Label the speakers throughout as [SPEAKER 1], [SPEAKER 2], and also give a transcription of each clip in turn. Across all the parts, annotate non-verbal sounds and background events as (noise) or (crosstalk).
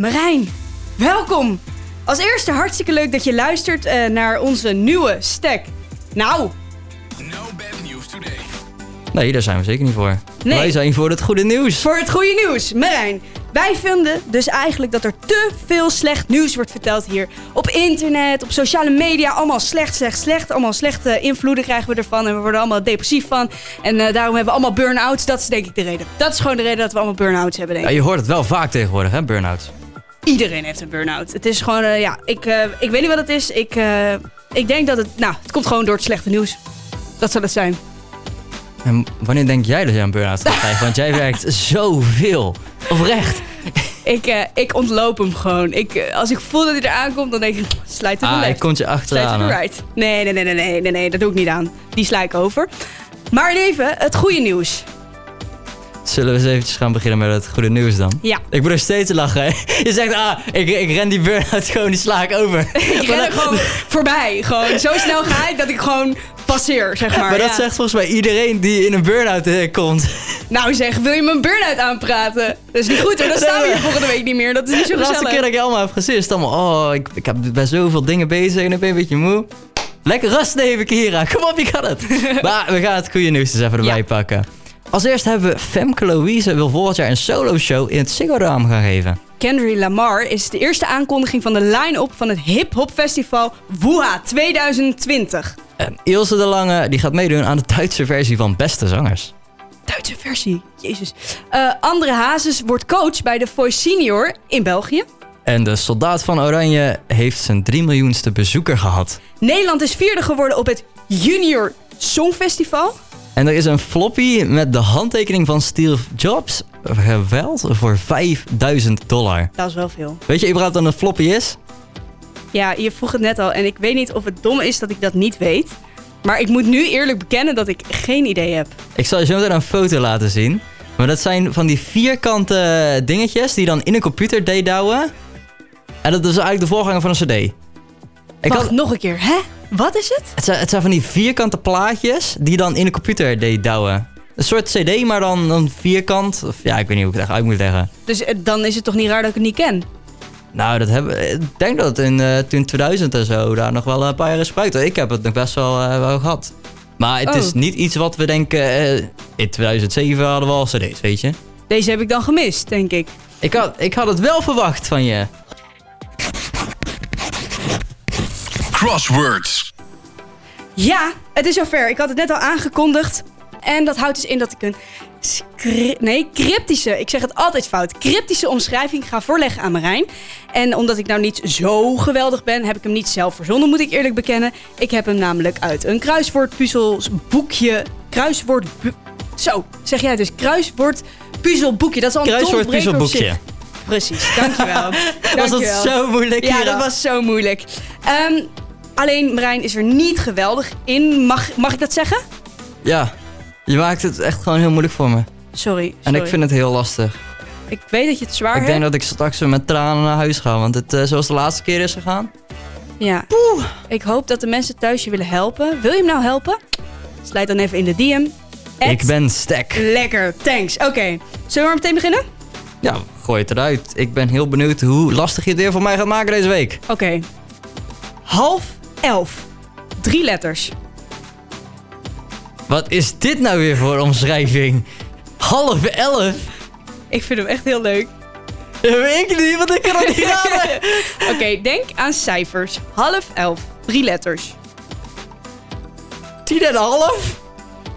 [SPEAKER 1] Marijn, welkom. Als eerste hartstikke leuk dat je luistert eh, naar onze nieuwe stack. Nou,
[SPEAKER 2] No bad news today.
[SPEAKER 3] Nee, daar zijn we zeker niet voor.
[SPEAKER 1] Nee.
[SPEAKER 3] Wij zijn voor het goede nieuws.
[SPEAKER 1] voor het goede nieuws, Marijn. Wij vinden dus eigenlijk dat er te veel slecht nieuws wordt verteld hier. Op internet, op sociale media, allemaal slecht, slecht, slecht. Allemaal slechte invloeden krijgen we ervan en we worden allemaal depressief van. En eh, daarom hebben we allemaal burn-outs. Dat is denk ik de reden. Dat is gewoon de reden dat we allemaal burn-outs hebben, denk
[SPEAKER 3] Ja,
[SPEAKER 1] ik.
[SPEAKER 3] je hoort het wel vaak tegenwoordig, hè, burn-outs.
[SPEAKER 1] Iedereen heeft een burn-out. Het is gewoon, eh, ja, ik, eh, ik weet niet wat het is. Ik, eh, ik denk dat het, nou, het komt gewoon door het slechte nieuws. Dat zal het zijn.
[SPEAKER 3] En wanneer denk jij dat jij een burn-out gaat krijgen? Want jij werkt (laughs) zoveel. Oprecht.
[SPEAKER 1] Ik, eh, ik ontloop hem gewoon. Ik, als ik voel dat hij eraan komt, dan denk ik, sluit het
[SPEAKER 3] Ah,
[SPEAKER 1] left.
[SPEAKER 3] ik komt je achteraan. hè.
[SPEAKER 1] right. Nee, nee, nee, nee, nee, nee, nee, dat doe ik niet aan. Die sla ik over. Maar even, het goede nieuws.
[SPEAKER 3] Zullen we eens eventjes gaan beginnen met het goede nieuws dan?
[SPEAKER 1] Ja.
[SPEAKER 3] Ik moet er steeds te lachen, hè? (laughs) Je zegt, ah, ik, ik ren die burn-out gewoon, die sla ik over. (laughs)
[SPEAKER 1] Ik ren er gewoon voorbij. Gewoon zo snel ga ik dat ik gewoon passeer, zeg maar.
[SPEAKER 3] Maar dat
[SPEAKER 1] Ja.
[SPEAKER 3] zegt volgens mij iedereen die in een burn-out eh, komt. (laughs)
[SPEAKER 1] Nou zeg, wil je mijn burn-out aanpraten? Dat is niet goed hoor, dan staan we hier volgende week niet meer. Dat is niet zo
[SPEAKER 3] De laatste keer
[SPEAKER 1] gezellig.
[SPEAKER 3] dat ik allemaal heb gezien is het allemaal... Oh, ik, ik heb bij zoveel dingen bezig en ik ben een beetje moe. Lekker rust nemen, Kira. Kom op, je kan het. maar we gaan het goede nieuws eens even erbij
[SPEAKER 1] Ja.
[SPEAKER 3] pakken. Als eerst hebben we Femke Louise wil volgend jaar een solo show in het Ziggo Dome gaan geven.
[SPEAKER 1] Kendrick Lamar is de eerste aankondiging van de line-up van het hip-hop festival Woeha 2020.
[SPEAKER 3] En Ilse de Lange die gaat meedoen aan de Duitse versie van Beste Zangers.
[SPEAKER 1] Duitse versie, jezus. Eh Andre Hazes wordt coach bij de Voice Senior in België.
[SPEAKER 3] En de Soldaat van Oranje heeft zijn 3 miljoenste bezoeker gehad.
[SPEAKER 1] Nederland is vierde geworden op het Junior Songfestival.
[SPEAKER 3] En er is een floppy met de handtekening van Steve Jobs geweld voor 5000 dollar.
[SPEAKER 1] Dat is wel veel.
[SPEAKER 3] Weet je überhaupt wat een floppy is?
[SPEAKER 1] Ja, je vroeg het net al en ik weet niet of het dom is dat ik dat niet weet. Maar ik moet nu eerlijk bekennen dat ik geen idee heb.
[SPEAKER 3] Ik zal je zo meteen een foto laten zien. Maar dat zijn van die vierkante dingetjes die dan in een computer deed douwen. En dat is eigenlijk de voorganger van een cd. Ik
[SPEAKER 1] Wacht,
[SPEAKER 3] had,
[SPEAKER 1] nog een keer. Hè? Wat is het?
[SPEAKER 3] het, zijn, het zijn van die vierkante plaatjes die dan in een computer deed douwen. Een soort cd, maar dan, dan vierkant. Of, ja, ik weet niet hoe ik het echt uit moet leggen.
[SPEAKER 1] Dus eh, dan is het toch niet raar dat ik het niet ken?
[SPEAKER 3] Nou, dat hebben, ik denk dat het in eh, toen 2000 en zo daar nog wel een paar jaar is gebruikt. Ik heb het nog best wel, eh, wel gehad. Maar het
[SPEAKER 1] Oh.
[SPEAKER 3] is niet iets wat we denken... eh, in 2007 hadden we al cd's, weet je.
[SPEAKER 1] Deze heb ik dan gemist, denk ik.
[SPEAKER 3] Ik had, ik had het wel verwacht van je.
[SPEAKER 2] Crosswords.
[SPEAKER 1] Ja, het is zover. Ik had het net al aangekondigd. En dat houdt dus in dat ik een nee, cryptische, ik zeg het altijd fout, cryptische omschrijving ga voorleggen aan Marijn. En omdat ik nou niet zo geweldig ben, heb ik hem niet zelf verzonnen, moet ik eerlijk bekennen. Ik heb hem namelijk uit een kruiswoordpuzzelsboekje, kruiswoord... Zo, zeg jij het dus, kruiswoordpuzzelboekje. Dat is al een
[SPEAKER 3] Kruiswoordpuzzelboekje.
[SPEAKER 1] Precies, dankjewel. (laughs)
[SPEAKER 3] Was dat
[SPEAKER 1] Dankjewel.
[SPEAKER 3] zo moeilijk
[SPEAKER 1] Ja, dat was zo moeilijk. Ehm, alleen Marijn is er niet geweldig in. Mag, mag ik dat zeggen?
[SPEAKER 3] Ja, je maakt het echt gewoon heel moeilijk voor me.
[SPEAKER 1] Sorry.
[SPEAKER 3] En
[SPEAKER 1] sorry.
[SPEAKER 3] ik vind het heel lastig.
[SPEAKER 1] Ik weet dat je het zwaar
[SPEAKER 3] ik denk
[SPEAKER 1] hebt.
[SPEAKER 3] dat ik straks weer met tranen naar huis ga. Want het, eh, zoals de laatste keer is gegaan.
[SPEAKER 1] Ja. Ik hoop dat de mensen thuis je willen helpen. Wil je hem nou helpen? Sluit dan even in de DM.
[SPEAKER 3] Ik ben stek.
[SPEAKER 1] Lekker, thanks. Oké, zullen we maar meteen beginnen?
[SPEAKER 3] Ja, gooi het eruit. Ik ben heel benieuwd hoe lastig je het weer voor mij gaat maken deze week.
[SPEAKER 1] Oké. Half elf. Drie letters.
[SPEAKER 3] Wat is dit nou weer voor omschrijving? Half elf?
[SPEAKER 1] Ik vind hem echt heel leuk.
[SPEAKER 3] Dat weet ik niet, want ik kan het niet raden. (laughs)
[SPEAKER 1] Oké, denk aan cijfers. Half elf. Drie letters.
[SPEAKER 3] Tien en half?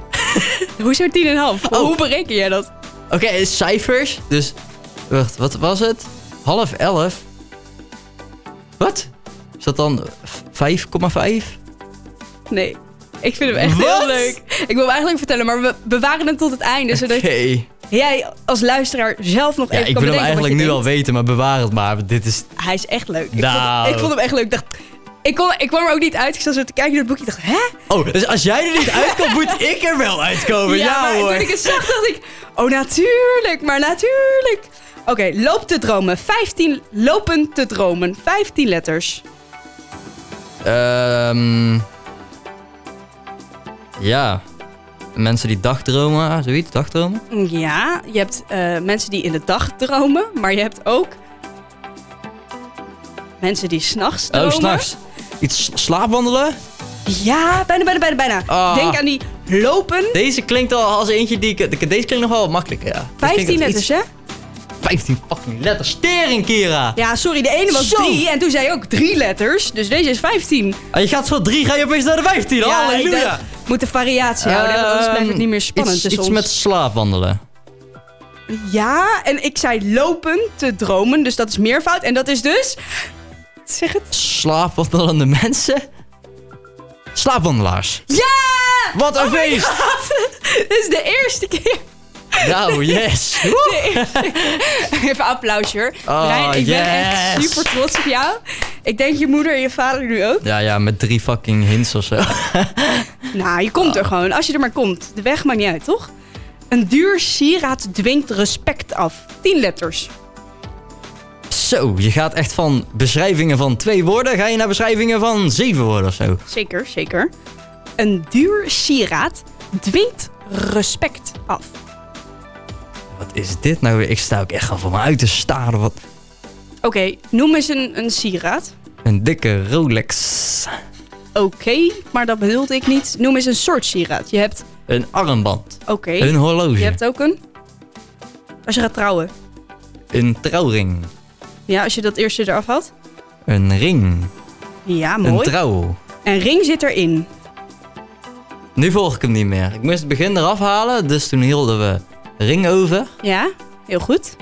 [SPEAKER 3] (laughs)
[SPEAKER 1] Hoezo tien en half?
[SPEAKER 3] Oh.
[SPEAKER 1] Hoe bereken jij dat?
[SPEAKER 3] Oké, cijfers. Dus, wacht, wat was het? Half elf? Wat? Is dat dan 5,5?
[SPEAKER 1] Nee. Ik vind hem echt
[SPEAKER 3] Wat?
[SPEAKER 1] heel leuk. Ik wil hem eigenlijk vertellen, maar we bewaren het tot het einde. Zodat jij als luisteraar zelf nog
[SPEAKER 3] Ja,
[SPEAKER 1] even
[SPEAKER 3] ik
[SPEAKER 1] kan
[SPEAKER 3] wil hem eigenlijk nu al weten, maar bewaar het maar. Dit is...
[SPEAKER 1] Hij is echt leuk. Ik,
[SPEAKER 3] Nou.
[SPEAKER 1] vond, ik vond hem echt leuk. Ik dacht, ik, kon, ik kwam er ook niet uit. Ik zat zo te kijken naar het boekje. Ik dacht, hè?
[SPEAKER 3] Oh, dus als jij er niet uitkomt, moet ik er wel uitkomen. Ja,
[SPEAKER 1] maar
[SPEAKER 3] hoor.
[SPEAKER 1] toen ik het zag, dacht ik, oh natuurlijk, maar natuurlijk. Oké, loop te dromen. 15 lopen te dromen. 15 letters.
[SPEAKER 3] Ehm ja. Mensen die dagdromen, zoiets, dagdromen.
[SPEAKER 1] Ja, je hebt eh, mensen die in de dag dromen, maar je hebt ook Mensen die s'nachts dromen.
[SPEAKER 3] Oh, s'nachts. Iets slaapwandelen?
[SPEAKER 1] Ja, bijna, bijna, bijna, bijna.
[SPEAKER 3] Ah.
[SPEAKER 1] Denk aan die lopen.
[SPEAKER 3] Deze klinkt al als eentje die ik... Deze klinkt nog wel wat makkelijker, ja. Deze
[SPEAKER 1] 15
[SPEAKER 3] klinkt als
[SPEAKER 1] letters, hè?
[SPEAKER 3] Iets- 15 fucking letters. Tering, Kira!
[SPEAKER 1] Ja, sorry, de ene was
[SPEAKER 3] Zo.
[SPEAKER 1] drie en toen zei je ook drie letters. Dus deze is 15.
[SPEAKER 3] Ah, je gaat van 3, ga je opeens naar de 15.
[SPEAKER 1] Ja, ik
[SPEAKER 3] Halleluja!
[SPEAKER 1] dacht, moet een variatie houden, want anders blijft het niet meer spannend
[SPEAKER 3] Ehm, Iets,
[SPEAKER 1] tussen
[SPEAKER 3] iets
[SPEAKER 1] ons.
[SPEAKER 3] met slaapwandelen.
[SPEAKER 1] Ja, en ik zei lopen te dromen, dus dat is meervoud. En dat is dus... Zeg het.
[SPEAKER 3] Slaapwandelende mensen? Slaapwandelaars.
[SPEAKER 1] Ja!
[SPEAKER 3] Wat een
[SPEAKER 1] Oh my
[SPEAKER 3] feest!
[SPEAKER 1] God. (laughs) Dit is de eerste keer.
[SPEAKER 3] Nou, yes! Woe. (laughs)
[SPEAKER 1] Even applausje hoor.
[SPEAKER 3] Oh,
[SPEAKER 1] ik ben echt
[SPEAKER 3] yes.
[SPEAKER 1] super trots op jou. Ik denk je moeder en je vader nu ook.
[SPEAKER 3] Ja, ja, met drie fucking hints of zo. (laughs)
[SPEAKER 1] Nou, je komt er gewoon. Als je er maar komt. De weg maakt niet uit, toch? Een duur sieraad dwingt respect af. 10 letters.
[SPEAKER 3] Zo, je gaat echt van beschrijvingen van twee woorden... ga je naar beschrijvingen van zeven woorden of zo.
[SPEAKER 1] Zeker, zeker. Een duur sieraad dwingt respect af.
[SPEAKER 3] Wat is dit nou weer? Ik sta ook echt al voor me uit te staren. Wat
[SPEAKER 1] Oké, noem eens een, een sieraad.
[SPEAKER 3] een dikke Rolex.
[SPEAKER 1] Oké, maar dat bedoelde ik niet. Noem eens een soort sieraad. Je hebt...
[SPEAKER 3] Een armband.
[SPEAKER 1] Oké.
[SPEAKER 3] Een horloge.
[SPEAKER 1] Je hebt ook een... Als je gaat trouwen.
[SPEAKER 3] Een trouwring.
[SPEAKER 1] Ja, als je dat eerste eraf had.
[SPEAKER 3] Een ring.
[SPEAKER 1] Ja,
[SPEAKER 3] Een
[SPEAKER 1] mooi.
[SPEAKER 3] trouw.
[SPEAKER 1] En ring zit erin.
[SPEAKER 3] Nu volg ik hem niet meer. Ik moest het begin eraf halen, dus toen hielden we ring over.
[SPEAKER 1] Ja, heel goed.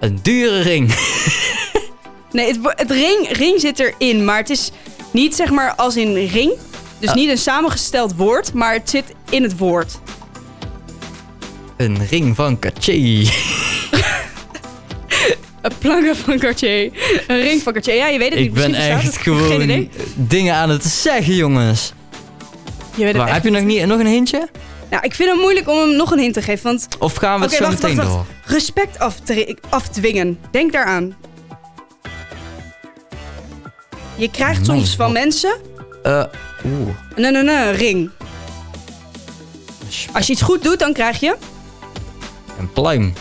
[SPEAKER 3] Een dure ring. (laughs)
[SPEAKER 1] Nee, het, ring, ring zit erin, maar het is niet zeg maar als in ring. Dus
[SPEAKER 3] Ah.
[SPEAKER 1] niet een samengesteld woord, maar het zit in het woord.
[SPEAKER 3] Een ring van Cartier. (laughs)
[SPEAKER 1] Een planken van Cartier. Een ring van Cartier. Ja, je weet het
[SPEAKER 3] Ik
[SPEAKER 1] niet.
[SPEAKER 3] ben
[SPEAKER 1] Misschien bestaat
[SPEAKER 3] echt gewoon dingen aan het zeggen, jongens.
[SPEAKER 1] Je weet het echt
[SPEAKER 3] heb je nog, niet, nog een hintje?
[SPEAKER 1] Nou, ik vind het moeilijk om hem nog een hint te geven. Want
[SPEAKER 3] Of gaan we het zo
[SPEAKER 1] wacht,
[SPEAKER 3] meteen
[SPEAKER 1] wacht,
[SPEAKER 3] door?
[SPEAKER 1] respect afdwingen. Denk daaraan. Je krijgt soms van mensen
[SPEAKER 3] Eh, oeh.
[SPEAKER 1] een, een, een ring. Als je iets goed doet, dan krijg je...
[SPEAKER 3] Een pluim.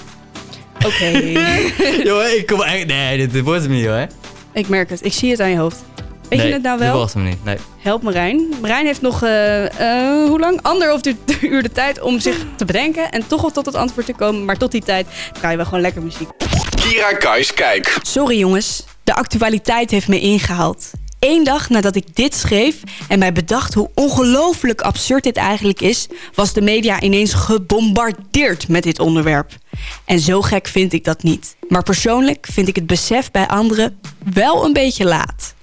[SPEAKER 1] Oké, (laughs)
[SPEAKER 3] Jongen, ik kom echt... Nee, dit, dit wordt hem niet hoor.
[SPEAKER 1] ik merk het. Ik zie het aan je hoofd. Weet
[SPEAKER 3] nee,
[SPEAKER 1] je het nou wel?
[SPEAKER 3] wordt hem niet, nee.
[SPEAKER 1] Help Marijn. Marijn heeft nog, eh, eh, hoe lang? Anderhalf uur, (laughs) uur de tijd om zich te bedenken en toch wel tot het antwoord te komen. Maar tot die tijd draaien we gewoon lekker muziek.
[SPEAKER 2] Kira Kais Kijk.
[SPEAKER 1] Sorry jongens, de actualiteit heeft me ingehaald. Eén dag nadat ik dit schreef en mij bedacht hoe ongelooflijk absurd dit eigenlijk is, was de media ineens gebombardeerd met dit onderwerp. En zo gek vind ik dat niet. Maar persoonlijk vind ik het besef bij anderen wel een beetje laat.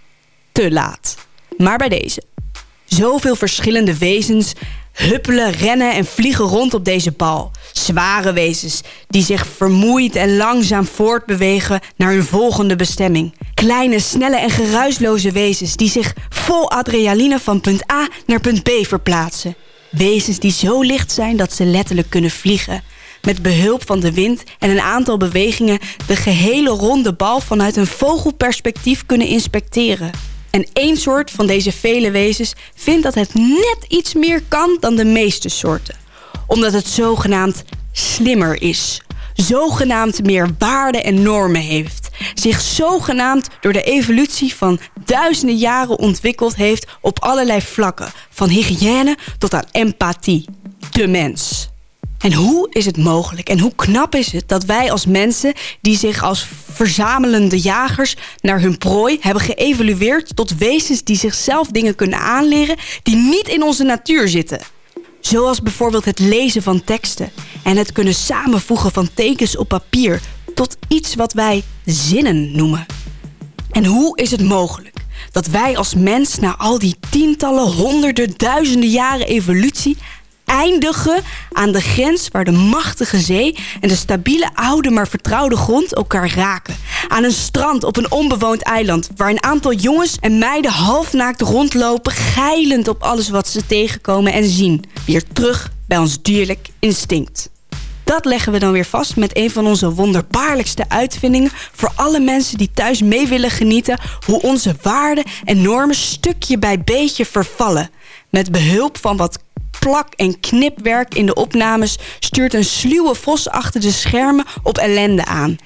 [SPEAKER 1] Te laat. Maar bij deze. Zoveel verschillende wezens huppelen, rennen en vliegen rond op deze bal. Zware wezens die zich vermoeid en langzaam voortbewegen naar hun volgende bestemming. Kleine, snelle en geruisloze wezens die zich vol adrenaline van punt A naar punt B verplaatsen. Wezens die zo licht zijn dat ze letterlijk kunnen vliegen. Met behulp van de wind en een aantal bewegingen de gehele ronde bal vanuit een vogelperspectief kunnen inspecteren. En één soort van deze vele wezens vindt dat het net iets meer kan dan de meeste soorten. Omdat het zogenaamd slimmer is. Zogenaamd meer waarden en normen heeft. Zich zogenaamd door de evolutie van duizenden jaren ontwikkeld heeft op allerlei vlakken. Van hygiëne tot aan empathie. De mens. En hoe is het mogelijk en hoe knap is het dat wij als mensen die zich als verzamelende jagers naar hun prooi hebben geëvolueerd tot wezens die zichzelf dingen kunnen aanleren die niet in onze natuur zitten? Zoals bijvoorbeeld het lezen van teksten en het kunnen samenvoegen van tekens op papier tot iets wat wij zinnen noemen. En hoe is het mogelijk dat wij als mens na al die tientallen, honderden, duizenden jaren evolutie eindigen aan de grens waar de machtige zee en de stabiele oude maar vertrouwde grond elkaar raken? Aan een strand op een onbewoond eiland waar een aantal jongens en meiden halfnaakt rondlopen, geilend op alles wat ze tegenkomen en zien. Weer terug bij ons dierlijk instinct. Dat leggen we dan weer vast met een van onze wonderbaarlijkste uitvindingen voor alle mensen die thuis mee willen genieten hoe onze waarden en normen stukje bij beetje vervallen. Met behulp van wat plak- en knipwerk in de opnames stuurt een sluwe vos achter de schermen op ellende aan.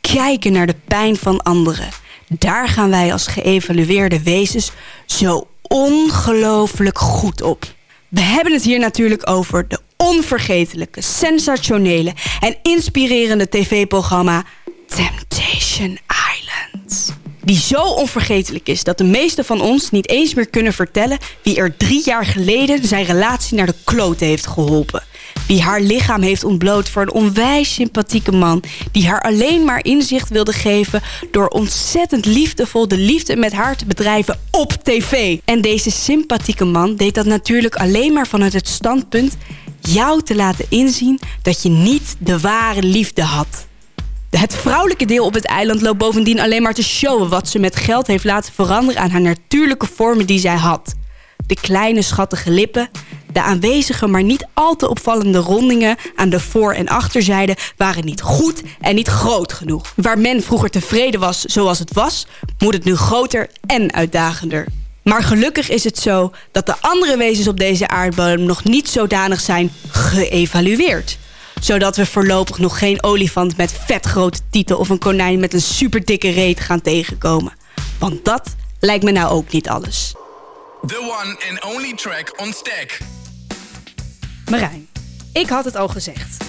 [SPEAKER 1] Kijken naar de pijn van anderen. Daar gaan wij als geëvalueerde wezens zo ongelooflijk goed op. We hebben het hier natuurlijk over de onvergetelijke, sensationele en inspirerende tv-programma Temptation Island. Die zo onvergetelijk is dat de meesten van ons niet eens meer kunnen vertellen wie er drie jaar geleden zijn relatie naar de kloot heeft geholpen. Wie haar lichaam heeft ontbloot voor een onwijs sympathieke man. Die haar alleen maar inzicht wilde geven door ontzettend liefdevol de liefde met haar te bedrijven op tv. En deze sympathieke man deed dat natuurlijk alleen maar vanuit het standpunt jou te laten inzien dat je niet de ware liefde had. Het vrouwelijke deel op het eiland loopt bovendien alleen maar te showen wat ze met geld heeft laten veranderen aan haar natuurlijke vormen die zij had. De kleine schattige lippen, de aanwezige maar niet al te opvallende rondingen aan de voor- en achterzijde waren niet goed en niet groot genoeg. Waar men vroeger tevreden was zoals het was, moet het nu groter en uitdagender. Maar gelukkig is het zo dat de andere wezens op deze aardbodem nog niet zodanig zijn geëvalueerd zodat we voorlopig nog geen olifant met vetgrote tieten of een konijn met een superdikke reet gaan tegenkomen. Want dat lijkt me nou ook niet alles.
[SPEAKER 2] The one and only track on Stack.
[SPEAKER 1] Marijn, ik had het al gezegd.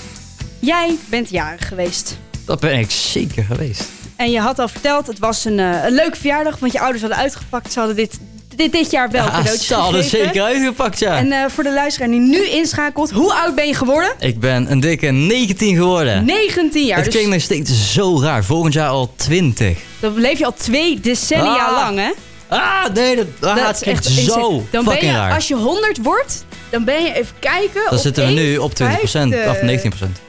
[SPEAKER 1] Jij bent jarig geweest.
[SPEAKER 3] Dat ben ik zeker geweest.
[SPEAKER 1] En je had al verteld, het was een, uh, een leuke verjaardag, want je ouders hadden uitgepakt. Ze hadden dit, dit, dit jaar wel
[SPEAKER 3] Ja,
[SPEAKER 1] cadeautjes
[SPEAKER 3] ze hadden zeker uitgepakt, ja.
[SPEAKER 1] En eh, voor de luisteraar die nu inschakelt, hoe oud ben je geworden?
[SPEAKER 3] Ik ben een dikke 19 geworden.
[SPEAKER 1] 19 jaar.
[SPEAKER 3] het
[SPEAKER 1] Dus
[SPEAKER 3] klinkt nog steeds zo raar. Volgend jaar al 20.
[SPEAKER 1] dan leef je al twee decennia
[SPEAKER 3] Ah,
[SPEAKER 1] lang, hè?
[SPEAKER 3] Ah, nee, dat, ah,
[SPEAKER 1] Dat
[SPEAKER 3] het
[SPEAKER 1] is echt
[SPEAKER 3] zo.
[SPEAKER 1] Dan ben je,
[SPEAKER 3] raar.
[SPEAKER 1] als je 100 wordt, dan ben je even kijken.
[SPEAKER 3] Dan zitten we nu op 20%,
[SPEAKER 1] vijfde.
[SPEAKER 3] of 19%.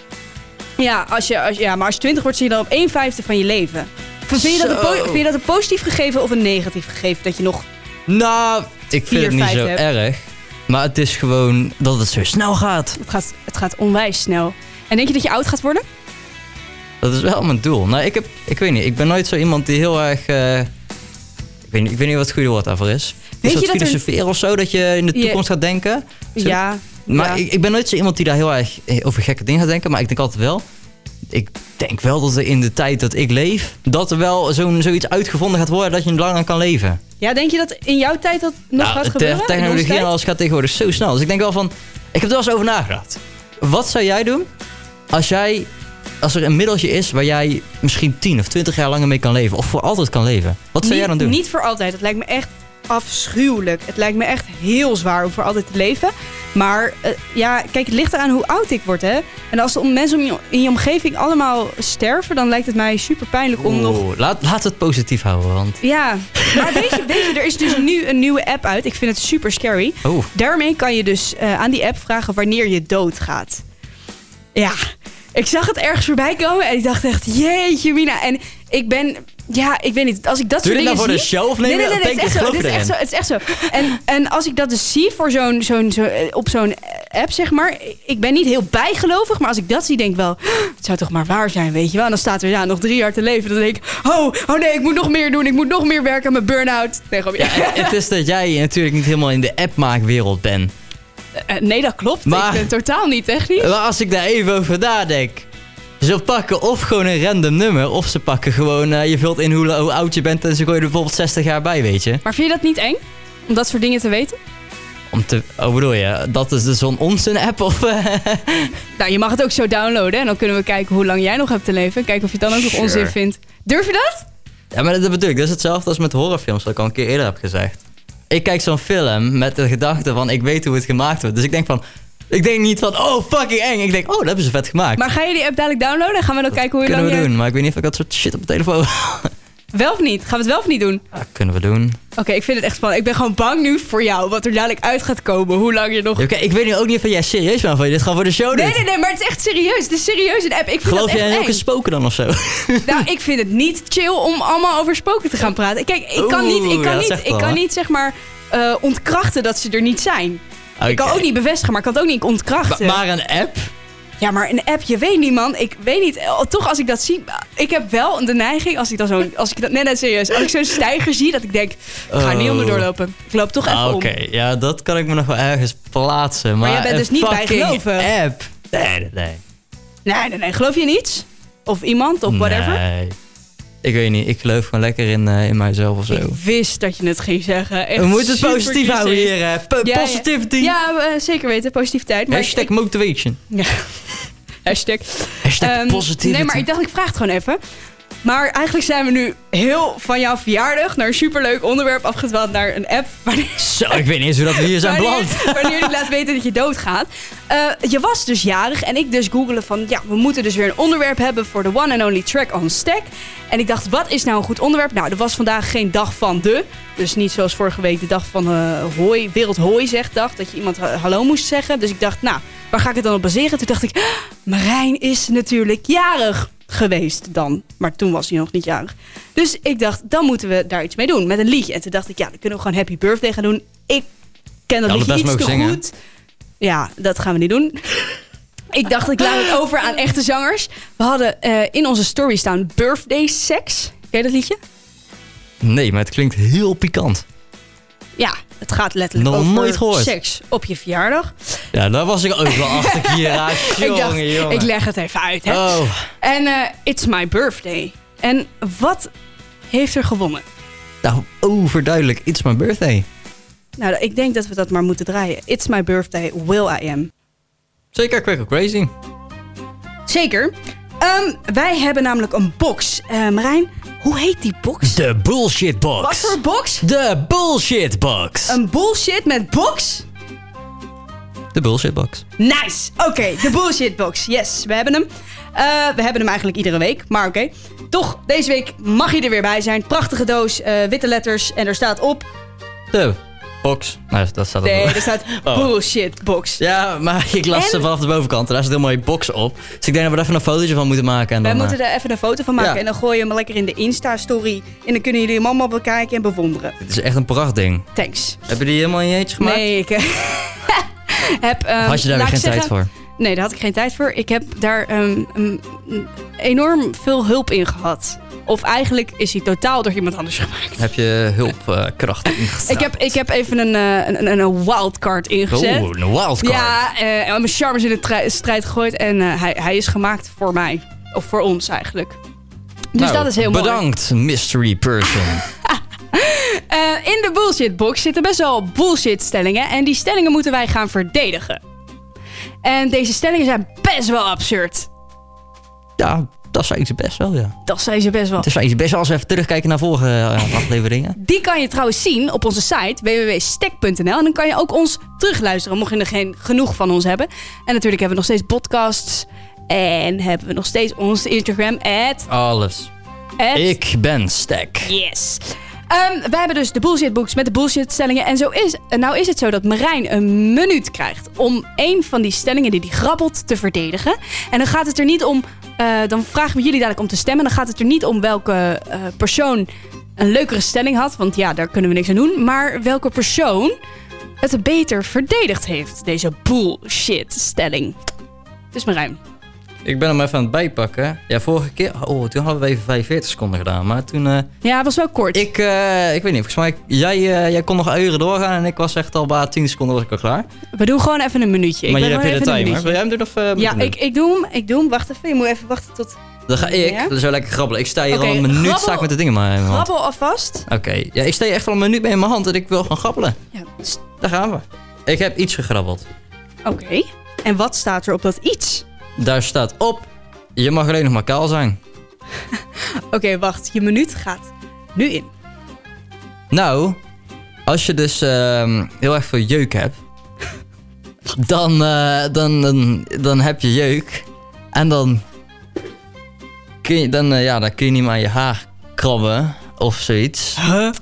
[SPEAKER 1] Ja, als je, als, ja, maar als je 20 wordt, zit je dan op 1 vijfde van je leven. Vind je, dat een vind je dat een positief gegeven of een negatief gegeven? Dat je nog.
[SPEAKER 3] Nou, ik vind het niet zo erg. Maar het is gewoon dat het zo snel gaat.
[SPEAKER 1] Het gaat, het gaat onwijs snel. En denk je dat je oud gaat worden?
[SPEAKER 3] Dat is wel mijn doel. Nou, ik, heb, ik weet niet. Ik ben nooit zo iemand die heel erg... eh, ik, weet niet, ik weet niet wat het goede woord daarvoor is.
[SPEAKER 1] Weet
[SPEAKER 3] is
[SPEAKER 1] je
[SPEAKER 3] dat
[SPEAKER 1] dat er-
[SPEAKER 3] filosoferen of zo? Dat je in de
[SPEAKER 1] Je-
[SPEAKER 3] toekomst gaat denken? Zo-
[SPEAKER 1] Ja.
[SPEAKER 3] Maar
[SPEAKER 1] ja.
[SPEAKER 3] ik, ik ben nooit zo iemand die daar heel erg eh, over gekke dingen gaat denken. Maar ik denk altijd wel... Ik denk wel dat er in de tijd dat ik leef... dat er wel zo'n, zoiets uitgevonden gaat worden... dat je langer kan leven.
[SPEAKER 1] ja, denk je dat in jouw tijd dat nog
[SPEAKER 3] Nou,
[SPEAKER 1] gaat gebeuren?
[SPEAKER 3] Technologie en alles gaat tegenwoordig zo snel. Dus ik denk wel van... Ik heb er wel eens over nagedacht. Wat zou jij doen als jij... Als er een middeltje is waar jij misschien 10 of 20 jaar langer mee kan leven. Of voor altijd kan leven. Wat zou
[SPEAKER 1] niet,
[SPEAKER 3] jij dan doen?
[SPEAKER 1] Niet voor altijd. Het lijkt me echt afschuwelijk. Het lijkt me echt heel zwaar om voor altijd te leven. Maar eh, ja, kijk, het ligt eraan hoe oud ik word, hè. En als de mensen om je, in je omgeving allemaal sterven... dan lijkt het mij super pijnlijk om nog...
[SPEAKER 3] Laat, laat het positief houden. Want...
[SPEAKER 1] Ja, maar weet je, weet je, er is dus nu een nieuwe app uit. Ik vind het super scary.
[SPEAKER 3] Oeh.
[SPEAKER 1] Daarmee kan je dus eh, aan die app vragen wanneer je doodgaat. Ja, ik zag het ergens voorbij komen en ik dacht echt, jeetje mina. En ik ben, ja, ik weet niet, als ik dat
[SPEAKER 3] Doe
[SPEAKER 1] soort dingen
[SPEAKER 3] nou voor de
[SPEAKER 1] zie...
[SPEAKER 3] show of
[SPEAKER 1] nee, nee, nee,
[SPEAKER 3] denk
[SPEAKER 1] het is echt zo. is echt? Het is echt zo. En, en als ik dat dus zie voor zo'n, zo'n, zo, eh, op zo'n app, zeg maar. Ik ben niet heel bijgelovig, maar als ik dat zie, denk ik wel... Het zou toch maar waar zijn, weet je wel. En dan staat er, ja, nog drie jaar te leven. Dan denk ik, oh, oh nee, ik moet nog meer doen. Ik moet nog meer werken aan mijn burn-out. Nee, gewoon,
[SPEAKER 3] Ja, het, het is dat jij natuurlijk niet helemaal in de appmaakwereld bent.
[SPEAKER 1] Eh, nee, dat klopt.
[SPEAKER 3] Maar-
[SPEAKER 1] Ik ben totaal niet technisch.
[SPEAKER 3] Maar als ik daar even over nadenk. Ze pakken of gewoon een random nummer. Of ze pakken gewoon, eh, je vult in hoe, hoe oud je bent. En ze gooien er bijvoorbeeld 60 jaar bij, weet je.
[SPEAKER 1] Maar vind je dat niet eng? Om dat soort dingen te weten?
[SPEAKER 3] Om te, oh bedoel je, dat is dus zo'n onzin app of... eh? (laughs)
[SPEAKER 1] Nou, je mag het ook zo downloaden. En dan kunnen we kijken hoe lang jij nog hebt te leven. Kijken of je het dan ook nog
[SPEAKER 3] Sure.
[SPEAKER 1] onzin vindt. Durf je dat?
[SPEAKER 3] Ja, maar dat bedoel ik. Dat is hetzelfde als met horrorfilms, wat ik al een keer eerder heb gezegd. Ik kijk zo'n film met de gedachte van, ik weet hoe het gemaakt wordt. Dus ik denk van, ik denk niet van, oh fucking eng. Ik denk, oh, dat hebben ze vet gemaakt.
[SPEAKER 1] Maar ga je die app dadelijk downloaden? En gaan we dan kijken hoe je
[SPEAKER 3] kunnen
[SPEAKER 1] lang
[SPEAKER 3] we doen, maar ik weet niet of ik dat soort shit op mijn telefoon... (laughs)
[SPEAKER 1] Wel of niet? Gaan we het wel of niet doen?
[SPEAKER 3] Ja, kunnen we doen.
[SPEAKER 1] Oké, ik vind het echt spannend. Ik ben gewoon bang nu voor jou. Wat er dadelijk uit gaat komen. Hoe lang je nog...
[SPEAKER 3] Oké, ik weet nu ook niet of jij serieus bent of je dit gewoon voor de show doet.
[SPEAKER 1] Nee, nee, nee. Maar het is echt serieus. Het is serieus een app. Ik vind
[SPEAKER 3] Geloof
[SPEAKER 1] dat
[SPEAKER 3] jij
[SPEAKER 1] eng.
[SPEAKER 3] elke spoken dan of zo? (laughs)
[SPEAKER 1] Nou, ik vind het niet chill om allemaal over spoken te gaan praten. Kijk, ik kan
[SPEAKER 3] Oeh,
[SPEAKER 1] niet, ik kan
[SPEAKER 3] dat
[SPEAKER 1] niet, ik
[SPEAKER 3] wel,
[SPEAKER 1] kan
[SPEAKER 3] hè?
[SPEAKER 1] niet zeg maar eh, ontkrachten dat ze er niet zijn. Ik kan
[SPEAKER 3] Oké.
[SPEAKER 1] ook niet bevestigen, maar ik kan het ook niet ontkrachten.
[SPEAKER 3] Ma- Maar een app?
[SPEAKER 1] Ja, maar een app, je weet niet, man. Ik weet niet. Eh, Toch, als ik dat zie... Ik heb wel de neiging, als ik dan zo'n... Als ik dat... Nee, nee, serieus. Als ik zo'n stijger zie, dat ik denk... Ik ga er niet
[SPEAKER 3] Oh.
[SPEAKER 1] onder doorlopen. Ik loop toch even
[SPEAKER 3] Ah, Oké,
[SPEAKER 1] om.
[SPEAKER 3] ja, dat kan ik me nog wel ergens plaatsen. Maar,
[SPEAKER 1] jij bent dus niet
[SPEAKER 3] fucking
[SPEAKER 1] bijgelovig.
[SPEAKER 3] app? Nee, nee, nee.
[SPEAKER 1] Nee, nee, nee. Geloof je in iets? Of iemand, of whatever?
[SPEAKER 3] Nee. Ik weet niet, ik geloof gewoon lekker in, eh, in mijzelf of zo.
[SPEAKER 1] Ik wist dat je het ging zeggen. Echt
[SPEAKER 3] We moeten het positief houden hier, hè.
[SPEAKER 1] Ja,
[SPEAKER 3] positivity.
[SPEAKER 1] Ja, eh, zeker weten. Positiviteit. Maar
[SPEAKER 3] Hashtag
[SPEAKER 1] ik-
[SPEAKER 3] motivation.
[SPEAKER 1] ja. (laughs) Hashtag.
[SPEAKER 3] Hashtag
[SPEAKER 1] Ehm. Nee, maar ik dacht, ik vraag het gewoon even. Maar eigenlijk zijn we nu heel van jouw verjaardag naar een superleuk onderwerp afgedwaald naar een app. Wanneer,
[SPEAKER 3] Zo, ik weet niet eens hoe dat we hier zijn beland.
[SPEAKER 1] wanneer, die laat weten dat je doodgaat. Eh, je was dus jarig en ik dus googelen van... ja, we moeten dus weer een onderwerp hebben voor de one and only track on stack. En ik dacht, wat is nou een goed onderwerp? Nou, er was vandaag geen dag van de. Dus niet zoals vorige week de dag van eh hooi, Wereld Hooi zegt dag. Dat je iemand ha- hallo moest zeggen. Dus ik dacht, nou, waar ga ik het dan op baseren? Toen dacht ik, ah, Marijn is natuurlijk jarig geweest dan. Maar toen was hij nog niet jarig. Dus ik dacht, dan moeten we daar iets mee doen. Met een liedje. En toen dacht ik, ja, dan kunnen we gewoon Happy Birthday gaan doen. Ik ken dat
[SPEAKER 3] Ja,
[SPEAKER 1] liedje iets te
[SPEAKER 3] zingen.
[SPEAKER 1] goed. Ja, dat gaan we niet doen. Ik dacht, ik laat het over aan echte zangers. We hadden eh, in onze story staan Birthday Sex. Ken je dat liedje?
[SPEAKER 3] Nee, maar het klinkt heel pikant.
[SPEAKER 1] Ja, het gaat letterlijk
[SPEAKER 3] Nog
[SPEAKER 1] over
[SPEAKER 3] nooit gehoord.
[SPEAKER 1] seks op je verjaardag.
[SPEAKER 3] Ja, daar was ik ook wel achter (laughs) hier. Ah,
[SPEAKER 1] ik dacht,
[SPEAKER 3] jongen, jongen.
[SPEAKER 1] ik leg het even uit. Hè?
[SPEAKER 3] Oh,
[SPEAKER 1] En eh, It's My Birthday. En wat heeft er gewonnen?
[SPEAKER 3] nou, overduidelijk. It's my birthday.
[SPEAKER 1] Nou, ik denk dat we dat maar moeten draaien. It's My Birthday, Will I Am.
[SPEAKER 3] Zeker, Quick or Crazy.
[SPEAKER 1] Zeker. Ehm, wij hebben namelijk een box. Marijn, hoe heet die box?
[SPEAKER 3] De bullshit box.
[SPEAKER 1] Wat voor box?
[SPEAKER 3] De bullshit box.
[SPEAKER 1] Een bullshit met box?
[SPEAKER 3] De bullshit box.
[SPEAKER 1] Nice. Oké, de bullshit box. Yes, we hebben hem. Eh, we hebben hem eigenlijk iedere week, maar oké. Toch, deze week mag je er weer bij zijn. Prachtige doos, eh, witte letters en er staat op...
[SPEAKER 3] De box. Nou, dat staat
[SPEAKER 1] Nee, er staat (laughs)
[SPEAKER 3] Oh.
[SPEAKER 1] bullshit box.
[SPEAKER 3] Ja, maar ik las
[SPEAKER 1] En-
[SPEAKER 3] ze vanaf de bovenkant en daar zit een mooie box op. Dus ik denk dat we er even een fotootje van moeten maken. En
[SPEAKER 1] Wij
[SPEAKER 3] dan,
[SPEAKER 1] moeten
[SPEAKER 3] eh,
[SPEAKER 1] er even een foto van maken
[SPEAKER 3] Ja.
[SPEAKER 1] en dan gooien we hem lekker in de Insta-story. En dan kunnen jullie hem allemaal bekijken en bewonderen.
[SPEAKER 3] Het is echt een prachtding.
[SPEAKER 1] Thanks.
[SPEAKER 3] Heb je die helemaal in je eentje gemaakt?
[SPEAKER 1] Nee, ik (laughs) heb... ehm,
[SPEAKER 3] Of had je daar weer
[SPEAKER 1] laat
[SPEAKER 3] geen tijd voor?
[SPEAKER 1] Nee, daar had ik geen tijd voor. Ik heb daar ehm, een enorm veel hulp in gehad. Of eigenlijk is hij totaal door iemand anders gemaakt.
[SPEAKER 3] Heb je hulpkrachten (laughs) ingezet?
[SPEAKER 1] Ik heb, ik heb even een, eh, een, een, wildcard ingezet.
[SPEAKER 3] Oh, een wildcard.
[SPEAKER 1] ja, eh, en mijn charmers in de tri- strijd gegooid. En eh, hij, hij is gemaakt voor mij. Of voor ons eigenlijk. Dus
[SPEAKER 3] Nou,
[SPEAKER 1] dat is heel mooi.
[SPEAKER 3] Bedankt, mystery person. (laughs)
[SPEAKER 1] Eh, in de bullshit box zitten best wel bullshit stellingen. En die stellingen moeten wij gaan verdedigen. En deze stellingen zijn best wel absurd.
[SPEAKER 3] ja, dat zijn ze best wel, ja.
[SPEAKER 1] Dat zijn ze best wel.
[SPEAKER 3] Dat zijn ze best wel als we even terugkijken naar vorige eh, (laughs) afleveringen.
[SPEAKER 1] Die kan je trouwens zien op onze site www.stek.nl. En dan kan je ook ons terugluisteren, mocht je er geen genoeg van ons hebben. En natuurlijk hebben we nog steeds podcasts. En hebben we nog steeds onze Instagram. At,
[SPEAKER 3] Alles.
[SPEAKER 1] at,
[SPEAKER 3] Ik ben Stek.
[SPEAKER 1] Yes. Ehm, wij hebben dus de bullshit books met de bullshit stellingen. En zo is, nou is het zo dat Marijn een minuut krijgt om één van die stellingen die hij grabbelt te verdedigen. En dan gaat het er niet om, eh, dan vragen we jullie dadelijk om te stemmen. Dan gaat het er niet om welke eh, persoon een leukere stelling had. Want ja, daar kunnen we niks aan doen. Maar welke persoon het beter verdedigd heeft, deze bullshit stelling. Dus Marijn.
[SPEAKER 3] Ik ben hem even aan het bijpakken. Ja, vorige keer... Oh, toen hadden we even 45 seconden gedaan. Maar toen... eh,
[SPEAKER 1] Ja, het was wel kort.
[SPEAKER 3] ik, eh, ik weet niet, volgens mij... Jij, eh, jij kon nog uren doorgaan en ik was echt al bij 10 seconden was ik al klaar.
[SPEAKER 1] We doen gewoon even een minuutje.
[SPEAKER 3] maar
[SPEAKER 1] ik
[SPEAKER 3] hier
[SPEAKER 1] ben
[SPEAKER 3] heb je de
[SPEAKER 1] gewoon
[SPEAKER 3] timer. Wil jij hem doen of...
[SPEAKER 1] Ja, ik, ik doe hem. Ik doe hem. Wacht even. Je moet even wachten tot...
[SPEAKER 3] Dan ga ik,
[SPEAKER 1] Ja?
[SPEAKER 3] wel lekker grabbelen. Ik sta hier al een minuut
[SPEAKER 1] grabbel-
[SPEAKER 3] sta ik met de dingen maar in mijn hand.
[SPEAKER 1] Grabbel alvast.
[SPEAKER 3] Oké, ja, ik sta hier echt al een minuut mee in mijn hand en ik wil gaan grabbelen.
[SPEAKER 1] Ja. st-
[SPEAKER 3] Daar gaan we. Ik heb iets gegrabbeld.
[SPEAKER 1] Oké. En wat staat er op dat iets?
[SPEAKER 3] Daar staat op, je mag alleen nog maar kaal zijn. (laughs)
[SPEAKER 1] Oké, wacht. Je minuut gaat nu in.
[SPEAKER 3] Nou, als je dus ehm, heel erg veel jeuk hebt, (laughs) dan, eh, dan, dan, dan heb je jeuk. En dan kun je, dan, eh, ja, dan kun je niet meer aan je haar krabben of zoiets.
[SPEAKER 1] Huh?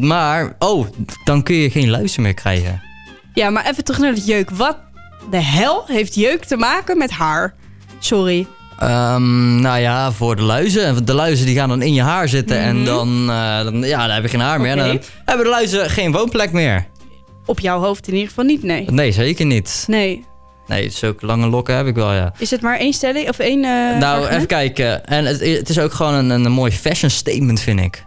[SPEAKER 3] Maar, oh, dan kun je geen luister meer krijgen.
[SPEAKER 1] Ja, maar even terug naar het jeuk. Wat de hel heeft jeuk te maken met haar? Sorry.
[SPEAKER 3] Ehm, nou ja, voor de luizen. De luizen die gaan dan in je haar zitten en
[SPEAKER 1] Mhm.
[SPEAKER 3] dan, eh, dan, ja, dan heb je geen haar meer. En
[SPEAKER 1] Oké.
[SPEAKER 3] dan hebben de luizen geen woonplek meer.
[SPEAKER 1] Op jouw hoofd in ieder geval niet, nee.
[SPEAKER 3] Nee, zeker niet.
[SPEAKER 1] Nee.
[SPEAKER 3] Nee, zulke lange lokken heb ik wel, ja.
[SPEAKER 1] Is het maar één stelling of één... eh,
[SPEAKER 3] nou,
[SPEAKER 1] argument?
[SPEAKER 3] even kijken. En het, het is ook gewoon een, een mooi fashion statement, vind ik.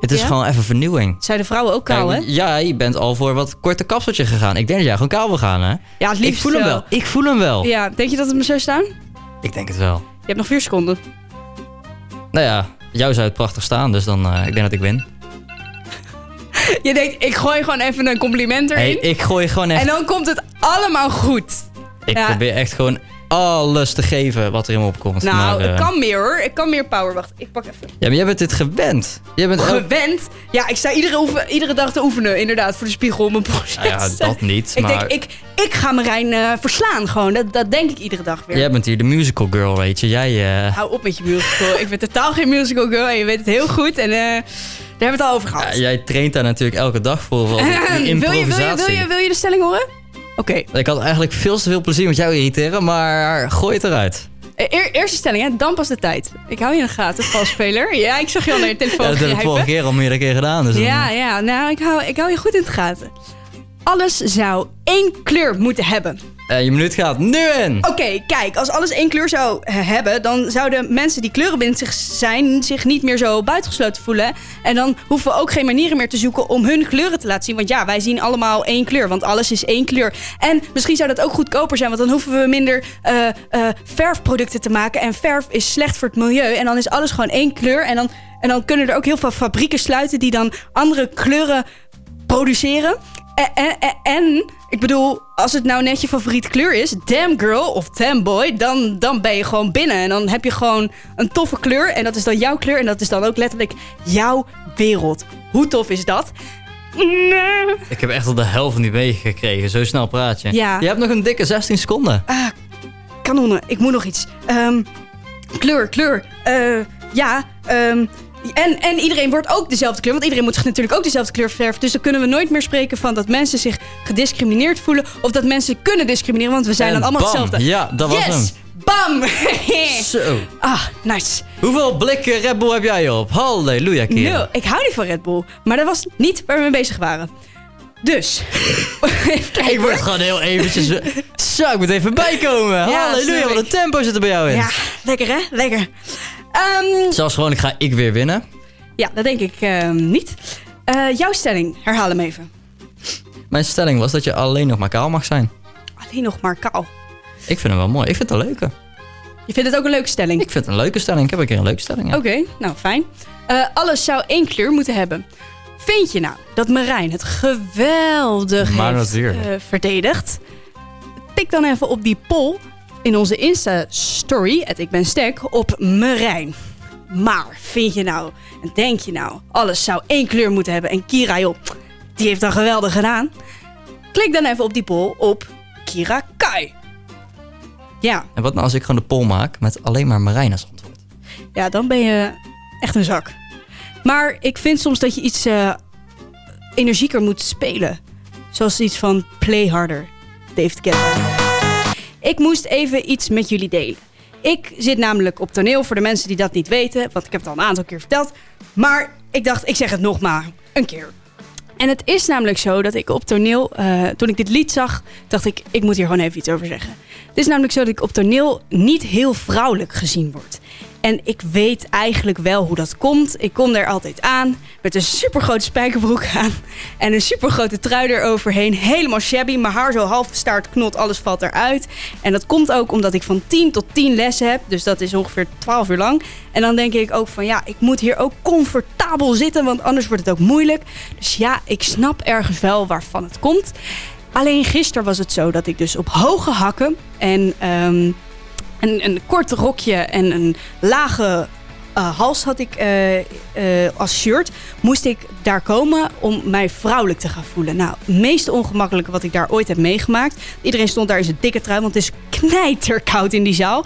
[SPEAKER 3] Het is
[SPEAKER 1] Ja?
[SPEAKER 3] gewoon even vernieuwing.
[SPEAKER 1] Zijn de vrouwen ook kaal, hè?
[SPEAKER 3] Kijk, jij bent al voor wat korte kapseltje gegaan. Ik denk dat jij gewoon kaal wil gaan, hè?
[SPEAKER 1] Ja, het
[SPEAKER 3] Ik
[SPEAKER 1] liefst
[SPEAKER 3] voel hem wel. Ik voel hem wel.
[SPEAKER 1] Ja, denk je dat het me zo staan?
[SPEAKER 3] Ik denk het wel.
[SPEAKER 1] Je hebt nog vier seconden.
[SPEAKER 3] Nou ja, jou zou het prachtig staan, dus dan eh, ik denk dat ik win. (laughs)
[SPEAKER 1] Je denkt, ik gooi gewoon even een compliment erin.
[SPEAKER 3] Hey, ik gooi gewoon echt...
[SPEAKER 1] En dan komt het allemaal goed.
[SPEAKER 3] ik
[SPEAKER 1] ja.
[SPEAKER 3] probeer echt gewoon alles te geven wat er in me opkomt.
[SPEAKER 1] Nou,
[SPEAKER 3] maar, eh,
[SPEAKER 1] ik kan meer hoor. Ik kan meer power. Wacht, ik pak even.
[SPEAKER 3] Ja, maar jij bent dit gewend. Jij bent elk-
[SPEAKER 1] Gewend. Ja, ik sta iedere, oefen- iedere dag te oefenen, inderdaad, voor de spiegel om mijn borst.
[SPEAKER 3] Nou ja, dat niet,
[SPEAKER 1] Ik
[SPEAKER 3] maar...
[SPEAKER 1] denk, ik, ik ga Marijn eh, verslaan gewoon. Dat, dat denk ik iedere dag weer.
[SPEAKER 3] Jij bent hier de musical girl, weet je. Jij... eh,
[SPEAKER 1] Hou op met je musical. ik ben totaal geen musical girl en je weet het heel goed. En eh, daar hebben we het al over
[SPEAKER 3] ja,
[SPEAKER 1] gehad.
[SPEAKER 3] jij traint daar natuurlijk elke dag voor. voor (laughs) die
[SPEAKER 1] wil, je, wil,
[SPEAKER 3] improvisatie.
[SPEAKER 1] je, wil, je, wil je de stelling horen? Oké.
[SPEAKER 3] Ik had eigenlijk veel te veel plezier met jou irriteren, maar gooi het eruit.
[SPEAKER 1] Eh, eer- eerste stelling, hè? dan pas de tijd. Ik hou je in de gaten, valspeler. Ja, ik zag je al naar je telefoon
[SPEAKER 3] Ja, dat heb ik vorige keer al meerdere keer gedaan. Dus dan-
[SPEAKER 1] Ja, ja. Nou, ik hou, ik hou je goed in de gaten. Alles zou één kleur moeten hebben.
[SPEAKER 3] Eh, je minuut gaat nu in.
[SPEAKER 1] Oké, kijk, als alles één kleur zou eh, hebben, dan zouden mensen die kleurenblind zijn zich niet meer zo buitengesloten voelen. En dan hoeven we ook geen manieren meer te zoeken om hun kleuren te laten zien. Want ja, wij zien allemaal één kleur, want alles is één kleur. En misschien zou dat ook goedkoper zijn, want dan hoeven we minder eh, verfproducten te maken. En verf is slecht voor het milieu. En dan is alles gewoon één kleur. En dan, en dan kunnen er ook heel veel fabrieken sluiten die dan andere kleuren produceren. En, en, en- en, ik bedoel, als het nou net je favoriete kleur is, damn girl of damn boy, dan, dan ben je gewoon binnen. En dan heb je gewoon een toffe kleur. En dat is dan jouw kleur. En dat is dan ook letterlijk jouw wereld. Hoe tof is dat? Nee.
[SPEAKER 3] Ik heb echt al de helft van die wegen gekregen. Zo snel praat je.
[SPEAKER 1] Ja.
[SPEAKER 3] Je hebt nog een dikke 16 seconden.
[SPEAKER 1] Ah, kanonnen, ik moet nog iets. Ehm, kleur, kleur. Eh, ja, ehm, en, en iedereen wordt ook dezelfde kleur. Want iedereen moet zich natuurlijk ook dezelfde kleur verven. Dus dan kunnen we nooit meer spreken van dat mensen zich gediscrimineerd voelen. Of dat mensen kunnen discrimineren. Want we zijn
[SPEAKER 3] En
[SPEAKER 1] dan allemaal
[SPEAKER 3] bam.
[SPEAKER 1] hetzelfde.
[SPEAKER 3] Ja, dat was
[SPEAKER 1] yes!
[SPEAKER 3] hem.
[SPEAKER 1] Bam! (laughs)
[SPEAKER 3] Zo.
[SPEAKER 1] ah, nice.
[SPEAKER 3] Hoeveel blikken Red Bull heb jij op? Halleluja, kerel.
[SPEAKER 1] Nul. Ik hou niet van Red Bull. Maar dat was niet waar we mee bezig waren. Dus. (laughs)
[SPEAKER 3] Ik word gewoon heel eventjes... (laughs) Zo, ik moet even bijkomen. Halleluja,
[SPEAKER 1] snap
[SPEAKER 3] wat een tempo zit er bij jou in.
[SPEAKER 1] Ja, lekker hè? Lekker. Ehm,
[SPEAKER 3] Zelfs gewoon, ik ga ik weer winnen.
[SPEAKER 1] ja, dat denk ik ehm, niet. Eh, jouw stelling, herhaal hem even.
[SPEAKER 3] Mijn stelling was dat je alleen nog maar kaal mag zijn.
[SPEAKER 1] Alleen nog maar kaal.
[SPEAKER 3] Ik vind hem wel mooi. Ik vind het een leuke.
[SPEAKER 1] Je vindt het ook een leuke stelling?
[SPEAKER 3] Ik vind het een leuke stelling. Ik heb een keer een leuke stelling. Ja.
[SPEAKER 1] Oké, nou fijn. Eh, alles zou één kleur moeten hebben. Vind je nou dat Marijn het geweldig
[SPEAKER 3] Maar
[SPEAKER 1] heeft eh, verdedigd? Tik dan even op die poll in onze Insta-story, het Ik Ben Stek, op Marijn. Maar vind je nou, en denk je nou, alles zou één kleur moeten hebben en Kira, joh, die heeft dat geweldig gedaan? Klik dan even op die poll op Kira Kai. Ja,
[SPEAKER 3] En wat nou als ik gewoon de poll maak met alleen maar Marijn als antwoord?
[SPEAKER 1] ja, dan ben je echt een zak. Maar ik vind soms dat je iets eh, energieker moet spelen. Zoals iets van Play Harder, David Guetta. Ik moest even iets met jullie delen. Ik zit namelijk op toneel voor de mensen die dat niet weten. Want ik heb het al een aantal keer verteld. Maar ik dacht, ik zeg het nog maar een keer. En het is namelijk zo dat ik op toneel, eh, toen ik dit lied zag, dacht ik, ik moet hier gewoon even iets over zeggen. Het is namelijk zo dat ik op toneel niet heel vrouwelijk gezien word. En ik weet eigenlijk wel hoe dat komt. Ik kom er altijd aan met een supergrote spijkerbroek aan en een supergrote trui eroverheen. Helemaal shabby, mijn haar zo half staart knot, alles valt eruit. En dat komt ook omdat ik van 10 tot 10 lessen heb, dus dat is ongeveer 12 uur lang. En dan denk ik ook van ja, ik moet hier ook comfortabel zitten, want anders wordt het ook moeilijk. Dus ja, ik snap ergens wel waarvan het komt. Alleen gisteren was het zo dat ik dus op hoge hakken en ehm, een, een kort rokje en een lage eh, hals had ik eh, eh, als shirt. Moest ik daar komen om mij vrouwelijk te gaan voelen. Nou, het meest ongemakkelijke wat ik daar ooit heb meegemaakt. Iedereen stond daar in zijn dikke trui, want het is knijterkoud in die zaal.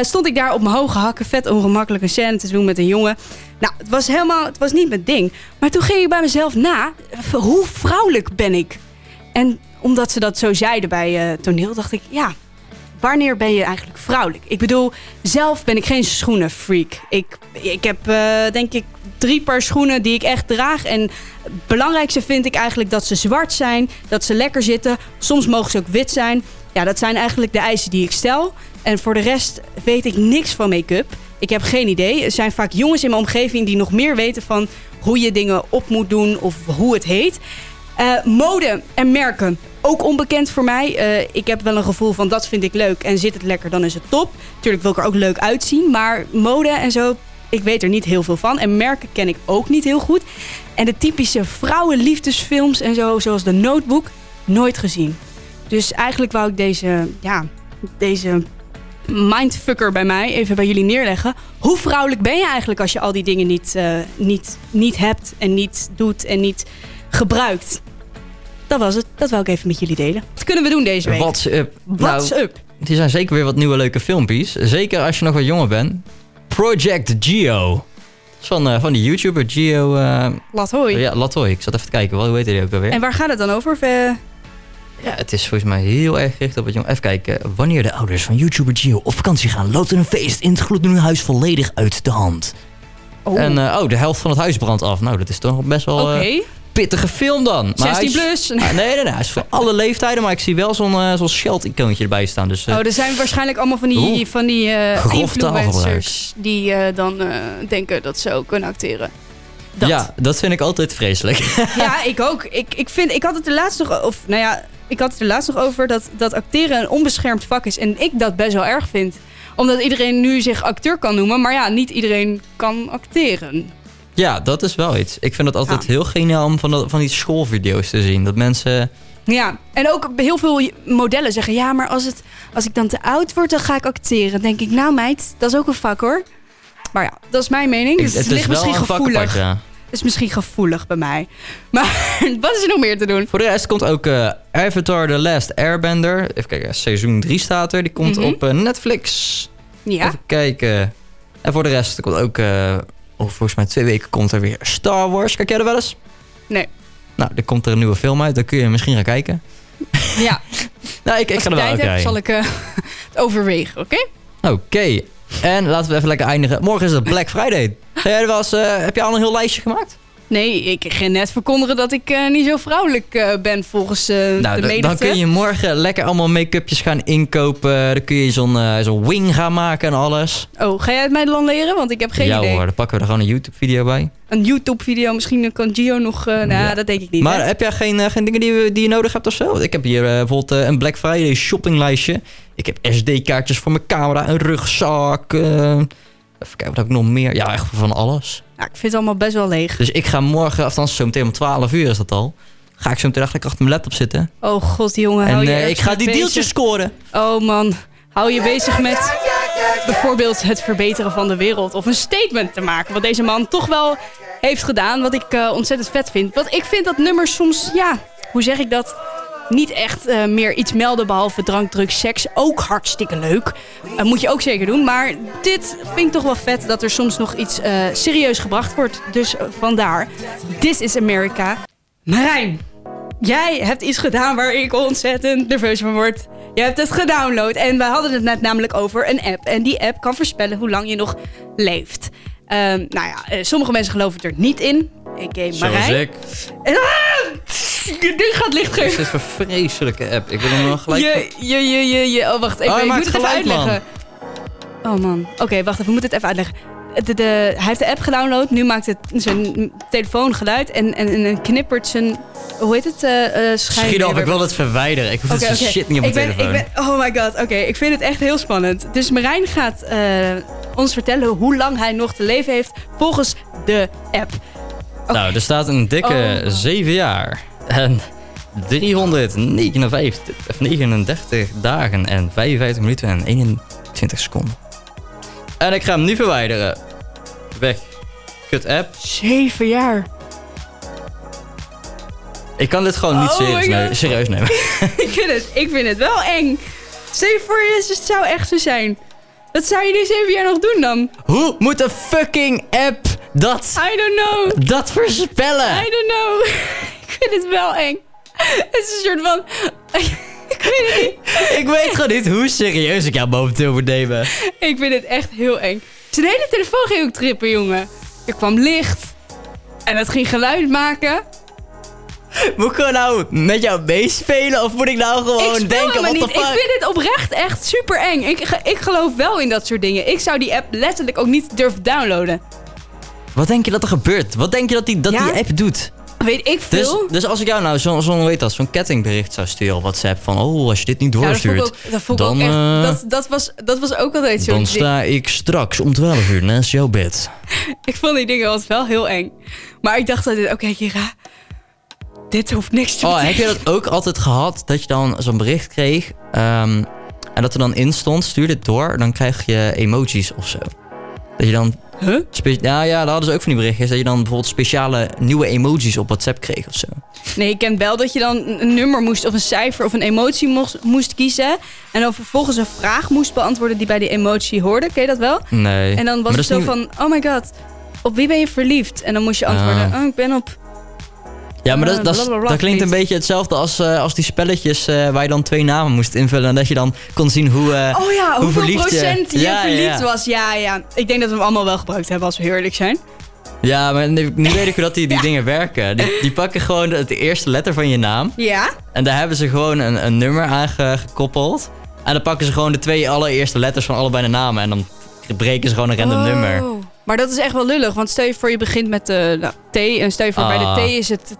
[SPEAKER 1] Stond ik daar op mijn hoge hakken, vet ongemakkelijk een scène te doen met een jongen. Nou, het was helemaal, het was niet mijn ding. Maar toen ging ik bij mezelf na, hoe vrouwelijk ben ik? En omdat ze dat zo zeiden bij toneel, dacht ik, ja, wanneer ben je eigenlijk vrouwelijk? Ik bedoel, zelf ben ik geen schoenenfreak. Ik, ik heb eh, denk ik drie paar schoenen die ik echt draag. En het belangrijkste vind ik eigenlijk dat ze zwart zijn, dat ze lekker zitten. Soms mogen ze ook wit zijn. Ja, dat zijn eigenlijk de eisen die ik stel. En voor de rest weet ik niks van make-up. Ik heb geen idee. Er zijn vaak jongens in mijn omgeving die nog meer weten van hoe je dingen op moet doen of hoe het heet. Eh, mode en merken, ook onbekend voor mij. Eh, ik heb wel een gevoel van dat vind ik leuk en zit het lekker, dan is het top. Tuurlijk wil ik er ook leuk uitzien, maar mode en zo, ik weet er niet heel veel van. En merken ken ik ook niet heel goed. En de typische vrouwenliefdesfilms en zo, zoals The Notebook, nooit gezien. Dus eigenlijk wou ik deze, ja, deze mindfucker bij mij even bij jullie neerleggen. Hoe vrouwelijk ben je eigenlijk als je al die dingen niet, eh, niet, niet hebt en niet doet en niet gebruikt? Dat was het. Dat wil ik even met jullie delen. Wat kunnen we doen deze week?
[SPEAKER 3] What's up?
[SPEAKER 1] What's
[SPEAKER 3] nou,
[SPEAKER 1] up?
[SPEAKER 3] er zijn zeker weer wat nieuwe leuke filmpjes. Zeker als je nog wat jonger bent. Project Geo. Van, eh, van die YouTuber Geo... eh,
[SPEAKER 1] Laat hoi.
[SPEAKER 3] ja, Latoy. Ik zat even te kijken. Wat, hoe heet hij ook alweer?
[SPEAKER 1] En waar gaat het dan over? Of, eh,
[SPEAKER 3] Ja, het is volgens mij heel erg gericht op het jong. Even kijken. Wanneer de ouders van YouTuber Gio op vakantie gaan, loopt er een feest in het gloednieuwe huis volledig uit de hand.
[SPEAKER 1] oh,
[SPEAKER 3] En eh, oh, de helft van het huis brandt af. Nou, dat is toch best wel
[SPEAKER 1] oké.
[SPEAKER 3] eh, pittige film dan. Maar hij
[SPEAKER 1] 16
[SPEAKER 3] is-
[SPEAKER 1] plus.
[SPEAKER 3] Ah, nee, nee, nee. Hij is voor (laughs) alle leeftijden, maar ik zie wel zo'n eh zo'n Sheld-icoontje erbij staan. Dus eh,
[SPEAKER 1] Oh, er zijn waarschijnlijk allemaal van die,
[SPEAKER 3] Oeh.
[SPEAKER 1] van die
[SPEAKER 3] taalgebruik.
[SPEAKER 1] influencers die dan denken dat ze ook kunnen acteren. Dat.
[SPEAKER 3] ja, dat vind ik altijd vreselijk. (laughs)
[SPEAKER 1] Ja, ik ook. Ik, ik, vind, ik had het er laatst nog of nou ja, ik had het er laatst nog over dat, dat acteren een onbeschermd vak is. En ik dat best wel erg vind. Omdat iedereen nu zich acteur kan noemen, maar ja, niet iedereen kan acteren.
[SPEAKER 3] Ja, dat is wel iets. Ik vind het altijd
[SPEAKER 1] Ja.
[SPEAKER 3] heel geniaal om van, dat- van die schoolvideo's te zien. Dat mensen...
[SPEAKER 1] Ja, en ook heel veel modellen zeggen: ja, maar als, het, als ik dan te oud word, dan ga ik acteren. Dan denk ik, nou meid, dat is ook een vak hoor. Maar ja, dat is mijn mening.
[SPEAKER 3] Ik-
[SPEAKER 1] Dus het, ligt misschien gevoelig.
[SPEAKER 3] apart, ja.
[SPEAKER 1] Het is misschien gevoelig bij mij. (laughs) Maar wat is er nog meer te doen?
[SPEAKER 3] Voor de rest komt ook eh, Avatar The Last Airbender. Even kijken, seizoen 3 staat er. Die komt
[SPEAKER 1] Mhm.
[SPEAKER 3] op eh, Netflix.
[SPEAKER 1] Ja,
[SPEAKER 3] Even kijken. En voor de rest komt ook... eh, volgens mij twee weken komt er weer Star Wars. Kijk jij er wel eens?
[SPEAKER 1] nee.
[SPEAKER 3] Nou, er komt er een nieuwe film uit. Dan kun je misschien gaan kijken.
[SPEAKER 1] Ja, (laughs)
[SPEAKER 3] Nou, ik, ik ga
[SPEAKER 1] ik
[SPEAKER 3] er wel kijken.
[SPEAKER 1] zal ik eh, (laughs) het overwegen, oké?
[SPEAKER 3] Oké. En laten we even lekker eindigen. Morgen is het Black Friday. Jij er wel eens, eh, heb je al een heel lijstje gemaakt?
[SPEAKER 1] Nee, ik ga net verkondigen dat ik eh, niet zo vrouwelijk eh, ben volgens eh,
[SPEAKER 3] Nou,
[SPEAKER 1] de
[SPEAKER 3] dan-
[SPEAKER 1] menigte.
[SPEAKER 3] dan kun je morgen lekker allemaal make-upjes gaan inkopen. Dan kun je zo'n zo'n wing gaan maken en alles.
[SPEAKER 1] Oh, ga jij het mij dan leren? Want ik heb geen
[SPEAKER 3] ja
[SPEAKER 1] idee.
[SPEAKER 3] hoor, dan pakken we er gewoon een YouTube-video bij.
[SPEAKER 1] Een YouTube-video, misschien kan Gio nog... nou,
[SPEAKER 3] Ja.
[SPEAKER 1] dat denk ik niet.
[SPEAKER 3] Maar
[SPEAKER 1] hè?
[SPEAKER 3] heb jij geen, geen dingen die, je- die je nodig hebt of zo? Ik heb hier bijvoorbeeld een Black Friday shoppinglijstje. Ik heb SD-kaartjes voor mijn camera, een rugzak. Even kijken, wat heb ik nog meer? Ja, echt van alles.
[SPEAKER 1] Ja, ik vind het allemaal best wel leeg.
[SPEAKER 3] Dus ik ga morgen, althans zo meteen om 12 uur is dat al. Ga ik zo meteen lekker achter mijn laptop zitten.
[SPEAKER 1] Oh god, jongen. hou
[SPEAKER 3] en
[SPEAKER 1] je
[SPEAKER 3] eh, ik ga die
[SPEAKER 1] bezig.
[SPEAKER 3] deeltjes scoren.
[SPEAKER 1] Oh man, hou je bezig met bijvoorbeeld het verbeteren van de wereld. Of een statement te maken. Wat deze man toch wel heeft gedaan. Wat ik eh, ontzettend vet vind. Want ik vind dat nummers soms, ja, hoe zeg ik dat? Niet echt eh, meer iets melden behalve drank, drugs, seks. Ook hartstikke leuk. Eh, moet je ook zeker doen. Maar dit vind ik toch wel vet dat er soms nog iets eh, serieus gebracht wordt. Dus vandaar. This is America. Marijn, Jij hebt iets gedaan waar ik ontzettend nerveus van word. Je hebt het gedownload en we hadden het net namelijk over een app. En die app kan voorspellen hoe lang je nog leeft. Ehm, nou ja, sommige mensen geloven er niet in. Ik Marijn.
[SPEAKER 3] ik.
[SPEAKER 1] En, ah, dit gaat licht
[SPEAKER 3] Dit
[SPEAKER 1] geven.
[SPEAKER 3] is een vreselijke app. Ik wil hem nog gelijk...
[SPEAKER 1] Je, je, je, je, je. Oh, wacht even.
[SPEAKER 3] Oh,
[SPEAKER 1] ik moet het even
[SPEAKER 3] geluid, man.
[SPEAKER 1] uitleggen. Oh man. Oké, wacht even. We moeten het even uitleggen. De, de, hij heeft de app gedownload. Nu maakt het zijn telefoon geluid. En, en, en knippert zijn... Hoe heet het? schijn-
[SPEAKER 3] Schiet op, ik wil het verwijderen. Ik hoef
[SPEAKER 1] Oké,
[SPEAKER 3] dit
[SPEAKER 1] oké.
[SPEAKER 3] shit niet op mijn
[SPEAKER 1] ben,
[SPEAKER 3] telefoon.
[SPEAKER 1] Ik ben, oh my god, oké. Ik vind het echt heel spannend. Dus Marijn gaat eh, ons vertellen hoe lang hij nog te leven heeft volgens de app.
[SPEAKER 3] Nou, er staat een dikke
[SPEAKER 1] Oh.
[SPEAKER 3] 7 jaar. En 359 of 39 dagen en 55 minuten en 21 seconden. En ik ga hem nu verwijderen. Weg. Kut app.
[SPEAKER 1] Zeven jaar.
[SPEAKER 3] Ik kan dit gewoon niet
[SPEAKER 1] Oh
[SPEAKER 3] serieus, nemen, serieus nemen. (laughs)
[SPEAKER 1] ik, vind het, ik vind het wel eng. Stel je voor, je, het zou echt zo zijn. Wat zou je die zeven jaar nog doen dan?
[SPEAKER 3] Hoe moet een fucking app dat,
[SPEAKER 1] I don't know.
[SPEAKER 3] dat voorspellen?
[SPEAKER 1] I don't know. (laughs) ik vind het wel eng. Het is een soort van... (laughs) ik weet het niet.
[SPEAKER 3] Ik weet gewoon niet hoe serieus ik jou momenteel moet nemen.
[SPEAKER 1] Ik vind het echt heel eng. Zijn hele telefoon ging ook trippen, jongen. Er kwam licht. En het ging geluid maken.
[SPEAKER 3] Moet ik gewoon nou met jou meespelen of moet ik nou gewoon
[SPEAKER 1] ik
[SPEAKER 3] denken, wat de
[SPEAKER 1] Ik
[SPEAKER 3] fuck?
[SPEAKER 1] vind het oprecht echt super eng. Ik, ik geloof wel in dat soort dingen. Ik zou die app letterlijk ook niet durven downloaden.
[SPEAKER 3] Wat denk je dat er gebeurt? Wat denk je dat die, dat
[SPEAKER 1] Ja?
[SPEAKER 3] die app doet?
[SPEAKER 1] Weet ik
[SPEAKER 3] Dus,
[SPEAKER 1] veel.
[SPEAKER 3] dus als ik jou nou zo'n zo, weet dat, zo'n kettingbericht zou sturen op WhatsApp van... Oh, als je dit niet
[SPEAKER 1] Ja, dat
[SPEAKER 3] doorstuurt,
[SPEAKER 1] ook, dat
[SPEAKER 3] dan,
[SPEAKER 1] ook echt, dat, dat, was, dat was ook altijd zo'n
[SPEAKER 3] dan sta ik straks om 12 uur naast jouw bed. (laughs)
[SPEAKER 1] Ik vond die dingen altijd wel heel eng. Maar ik dacht altijd, oké Kira, dit hoeft niks te
[SPEAKER 3] Oh, heb je dat ook altijd gehad? Dat je dan zo'n bericht kreeg ehm, en dat er dan in stond, stuur dit door, dan krijg je emojis of zo. Dat je dan...
[SPEAKER 1] Huh?
[SPEAKER 3] spe- ja, ja, daar hadden ze ook van die berichtjes. Dat je dan bijvoorbeeld speciale nieuwe emojis op WhatsApp kreeg of zo.
[SPEAKER 1] Nee, ik ken wel dat je dan een nummer moest of een cijfer of een emotie moest, moest kiezen. En dan vervolgens een vraag moest beantwoorden die bij die emotie hoorde. Ken je dat wel?
[SPEAKER 3] Nee.
[SPEAKER 1] En dan was het zo
[SPEAKER 3] niet-
[SPEAKER 1] van, oh my god, op wie ben je verliefd? En dan moest je antwoorden,
[SPEAKER 3] Ah.
[SPEAKER 1] oh ik ben op...
[SPEAKER 3] Ja, maar dat, dat, klinkt een beetje hetzelfde als, eh, als die spelletjes eh, waar je dan twee namen moest invullen. En dat je dan kon zien hoe... eh,
[SPEAKER 1] Oh ja,
[SPEAKER 3] hoe
[SPEAKER 1] hoeveel
[SPEAKER 3] je-
[SPEAKER 1] procent je
[SPEAKER 3] Ja,
[SPEAKER 1] verliefd
[SPEAKER 3] ja.
[SPEAKER 1] was. Ja, ja. Ik denk dat we hem allemaal wel gebruikt hebben als we heel eerlijk zijn.
[SPEAKER 3] Ja, maar nu, nu weet ik hoe dat die, die (laughs) dingen werken. Die, die pakken gewoon de, de eerste letter van je naam.
[SPEAKER 1] Ja?
[SPEAKER 3] En daar hebben ze gewoon een, een nummer aan ge- gekoppeld. En dan pakken ze gewoon de twee allereerste letters van allebei de namen. En dan breken ze gewoon een random
[SPEAKER 1] Oh.
[SPEAKER 3] nummer.
[SPEAKER 1] Maar dat is echt wel lullig. Want stel je voor je begint met de nou, T. En stel je voor bij
[SPEAKER 3] Ah.
[SPEAKER 1] de T is het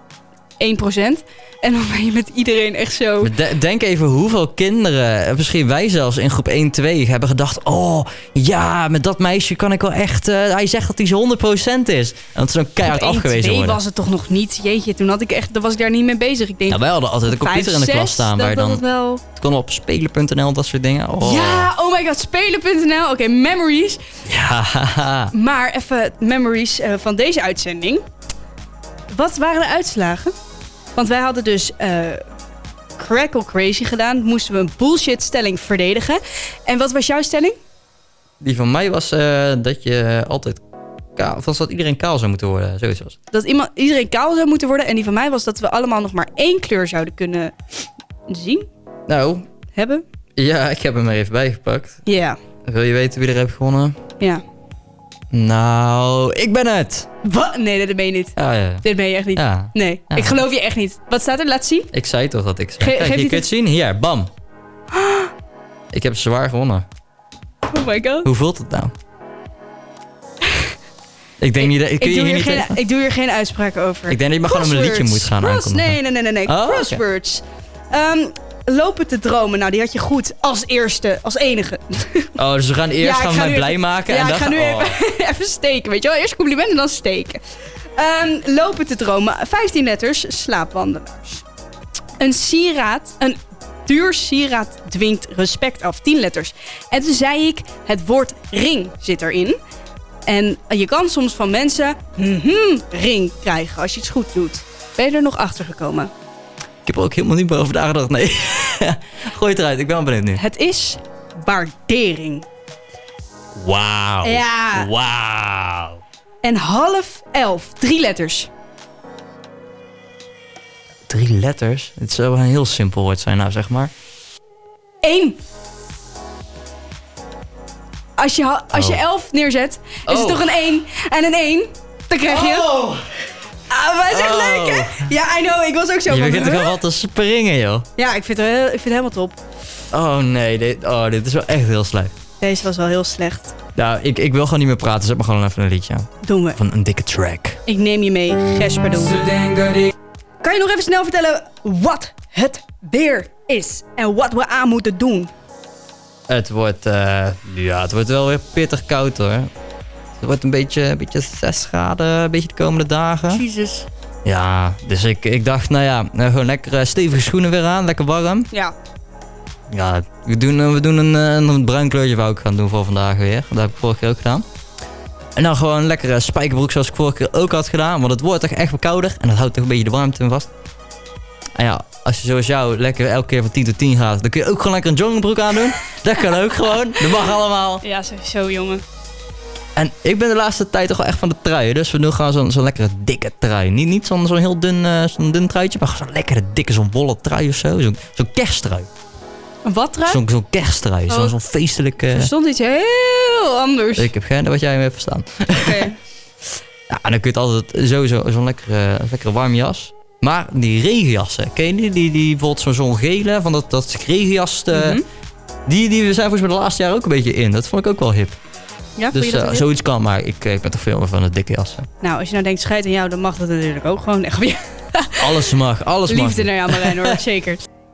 [SPEAKER 1] 1%. En dan ben je met iedereen echt zo...
[SPEAKER 3] Denk even hoeveel kinderen, eh, misschien wij zelfs in groep 1, 2, hebben gedacht... Oh, ja, met dat meisje kan ik wel echt... eh, hij zegt dat hij zo 100% is. En dat is dan keihard
[SPEAKER 1] Op 1,
[SPEAKER 3] afgewezen
[SPEAKER 1] 2
[SPEAKER 3] worden.
[SPEAKER 1] was het toch nog niet? Jeetje, toen had ik echt, dan was ik daar niet mee bezig. Ik denk,
[SPEAKER 3] Nou, wij hadden altijd een computer in de klas staan. Waar dan
[SPEAKER 1] het wel...
[SPEAKER 3] het kon op spelen.nl, dat soort dingen. Oh.
[SPEAKER 1] Ja, oh my god, spelen.nl. Oké, memories.
[SPEAKER 3] Ja. (laughs)
[SPEAKER 1] Maar even memories eh, van deze uitzending. Wat waren de uitslagen? Want wij hadden dus eh, Crackle Crazy gedaan. Moesten we een bullshit stelling verdedigen. En wat was jouw stelling?
[SPEAKER 3] Die van mij was eh, dat je altijd kaal... Dat iedereen kaal zou moeten worden. Zoiets was.
[SPEAKER 1] Dat iemand, iedereen kaal zou moeten worden. En die van mij was dat we allemaal nog maar één kleur zouden kunnen zien,
[SPEAKER 3] Nou,
[SPEAKER 1] hebben.
[SPEAKER 3] ja, ik heb hem er even bijgepakt.
[SPEAKER 1] Ja,
[SPEAKER 3] Wil je weten wie er heeft gewonnen?
[SPEAKER 1] ja.
[SPEAKER 3] Nou, ik ben het.
[SPEAKER 1] Wat? Nee, dat ben je niet.
[SPEAKER 3] Ja, ja.
[SPEAKER 1] Dit ben je echt niet.
[SPEAKER 3] Ja,
[SPEAKER 1] Nee,
[SPEAKER 3] Ja.
[SPEAKER 1] ik geloof je echt niet. Wat staat er? Laat zien.
[SPEAKER 3] ik zei toch dat ik zei.
[SPEAKER 1] Ge-
[SPEAKER 3] Kijk,
[SPEAKER 1] geef
[SPEAKER 3] je kunt het zien. Hier, bam. (gasps) Ik heb zwaar gewonnen.
[SPEAKER 1] Oh my god.
[SPEAKER 3] Hoe voelt het nou? (laughs) ik denk niet dat...
[SPEAKER 1] Ik doe,
[SPEAKER 3] hier
[SPEAKER 1] geen, ik doe hier geen uitspraak over.
[SPEAKER 3] Ik denk dat je maar gewoon een liedje moet gaan
[SPEAKER 1] Cross-
[SPEAKER 3] aankondigen.
[SPEAKER 1] Nee, nee, nee, nee. nee.
[SPEAKER 3] Oh.
[SPEAKER 1] Crosswords. Ehm, lopen te dromen. Nou, die had je goed. Als eerste. Als enige.
[SPEAKER 3] Oh, dus we gaan eerst
[SPEAKER 1] Ja, ik
[SPEAKER 3] gaan
[SPEAKER 1] ga
[SPEAKER 3] mij blij
[SPEAKER 1] even-
[SPEAKER 3] maken.
[SPEAKER 1] ja,
[SPEAKER 3] en
[SPEAKER 1] ik
[SPEAKER 3] dan
[SPEAKER 1] ga nu
[SPEAKER 3] oh.
[SPEAKER 1] even, (laughs) even steken. Weet je wel? Eerst complimenten, dan steken. Ehm, lopen te dromen. 15 letters. Slaapwandelaars. Een sieraad. Een duur sieraad dwingt respect af. 10 letters. En toen zei ik, het woord ring zit erin. En je kan soms van mensen mhm, ring krijgen als je iets goed doet. Ben je er nog achter gekomen?
[SPEAKER 3] Ik heb er ook helemaal niet meer over nagedacht. Nee. (laughs) Gooi het eruit. Ik ben wel benieuwd nu.
[SPEAKER 1] Het is waardering.
[SPEAKER 3] Wauw.
[SPEAKER 1] Ja.
[SPEAKER 3] Wauw.
[SPEAKER 1] En half elf. Drie letters.
[SPEAKER 3] Drie letters. Het zou een heel simpel woord zijn nou, zeg maar.
[SPEAKER 1] Eén. Als je, als je
[SPEAKER 3] Oh.
[SPEAKER 1] elf neerzet, is het
[SPEAKER 3] Oh.
[SPEAKER 1] toch een één. En een één, dan krijg je...
[SPEAKER 3] Oh.
[SPEAKER 1] Ah, maar is echt
[SPEAKER 3] Oh.
[SPEAKER 1] leuk, hè? Ja, I know. Ik was ook zo
[SPEAKER 3] Je
[SPEAKER 1] van...
[SPEAKER 3] begint toch
[SPEAKER 1] huh?
[SPEAKER 3] al wat te springen, joh.
[SPEAKER 1] Ja, ik vind, het, heel- ik vind het helemaal top.
[SPEAKER 3] Oh nee, dit, oh, dit is wel echt heel slecht.
[SPEAKER 1] Deze was wel heel slecht.
[SPEAKER 3] Nou, ik, ik wil gewoon niet meer praten. Zet me gewoon even een liedje aan.
[SPEAKER 1] Doen we.
[SPEAKER 3] Van een dikke track.
[SPEAKER 1] Ik neem je mee, Gesperdoel. Kan je nog even snel vertellen wat het weer is? En wat we aan moeten doen?
[SPEAKER 3] Het wordt, eh, ja, het wordt wel weer pittig koud hoor. Het wordt een beetje, een beetje 6 graden, een beetje de komende dagen.
[SPEAKER 1] Jezus.
[SPEAKER 3] Ja, dus ik, ik dacht, nou ja, nou, gewoon lekker eh, stevige schoenen weer aan, lekker warm.
[SPEAKER 1] Ja.
[SPEAKER 3] Ja, we doen, eh, we doen een, eh, een bruin kleurtje wou ik gaan doen voor vandaag weer. Dat heb ik vorige keer ook gedaan. En dan gewoon een lekkere spijkerbroek zoals ik vorige keer ook had gedaan. Want het wordt toch echt wel kouder. En dat houdt toch een beetje de warmte in vast. En ja, als je zoals jou lekker elke keer van 10 tot 10 gaat, dan kun je ook gewoon lekker een joggingbroek aandoen. dat kan ook gewoon. Dat mag allemaal.
[SPEAKER 1] Ja, sowieso, jongen.
[SPEAKER 3] En ik ben de laatste tijd toch wel echt van de trui. Dus we doen gewoon zo'n zo'n lekkere dikke trui. Niet, niet zo'n zo'n heel dun, eh, zo'n dun truitje, maar zo'n lekkere dikke, zo'n wollen trui of zo. Zo'n zo'n kersttrui.
[SPEAKER 1] Een wat trui?
[SPEAKER 3] Zo'n zo'n kersttrui. Zo'n
[SPEAKER 1] Oh.
[SPEAKER 3] zo'n feestelijke...
[SPEAKER 1] Er stond iets heel anders.
[SPEAKER 3] Ik heb geen idee wat jij me hebt verstaan.
[SPEAKER 1] Oké. (laughs)
[SPEAKER 3] Ja, en dan kun je altijd sowieso zo'n lekkere, lekkere warme jas. Maar die regenjassen, ken je die? Die, die bijvoorbeeld zo'n zo'n gele, van dat, dat regenjas,
[SPEAKER 1] Mhm.
[SPEAKER 3] die, die zijn volgens mij de laatste jaar ook een beetje in. Dat vond ik ook wel hip.
[SPEAKER 1] Ja,
[SPEAKER 3] Dus eh,
[SPEAKER 1] ook?
[SPEAKER 3] zoiets kan, maar ik, ik ben toch veel meer van het dikke jassen.
[SPEAKER 1] Nou, als je nou denkt, scheid aan jou, dan mag dat natuurlijk ook gewoon. Echt,
[SPEAKER 3] Alles mag, alles mag.
[SPEAKER 1] liefde naar jou, Marijn, hoor. (laughs) Zeker.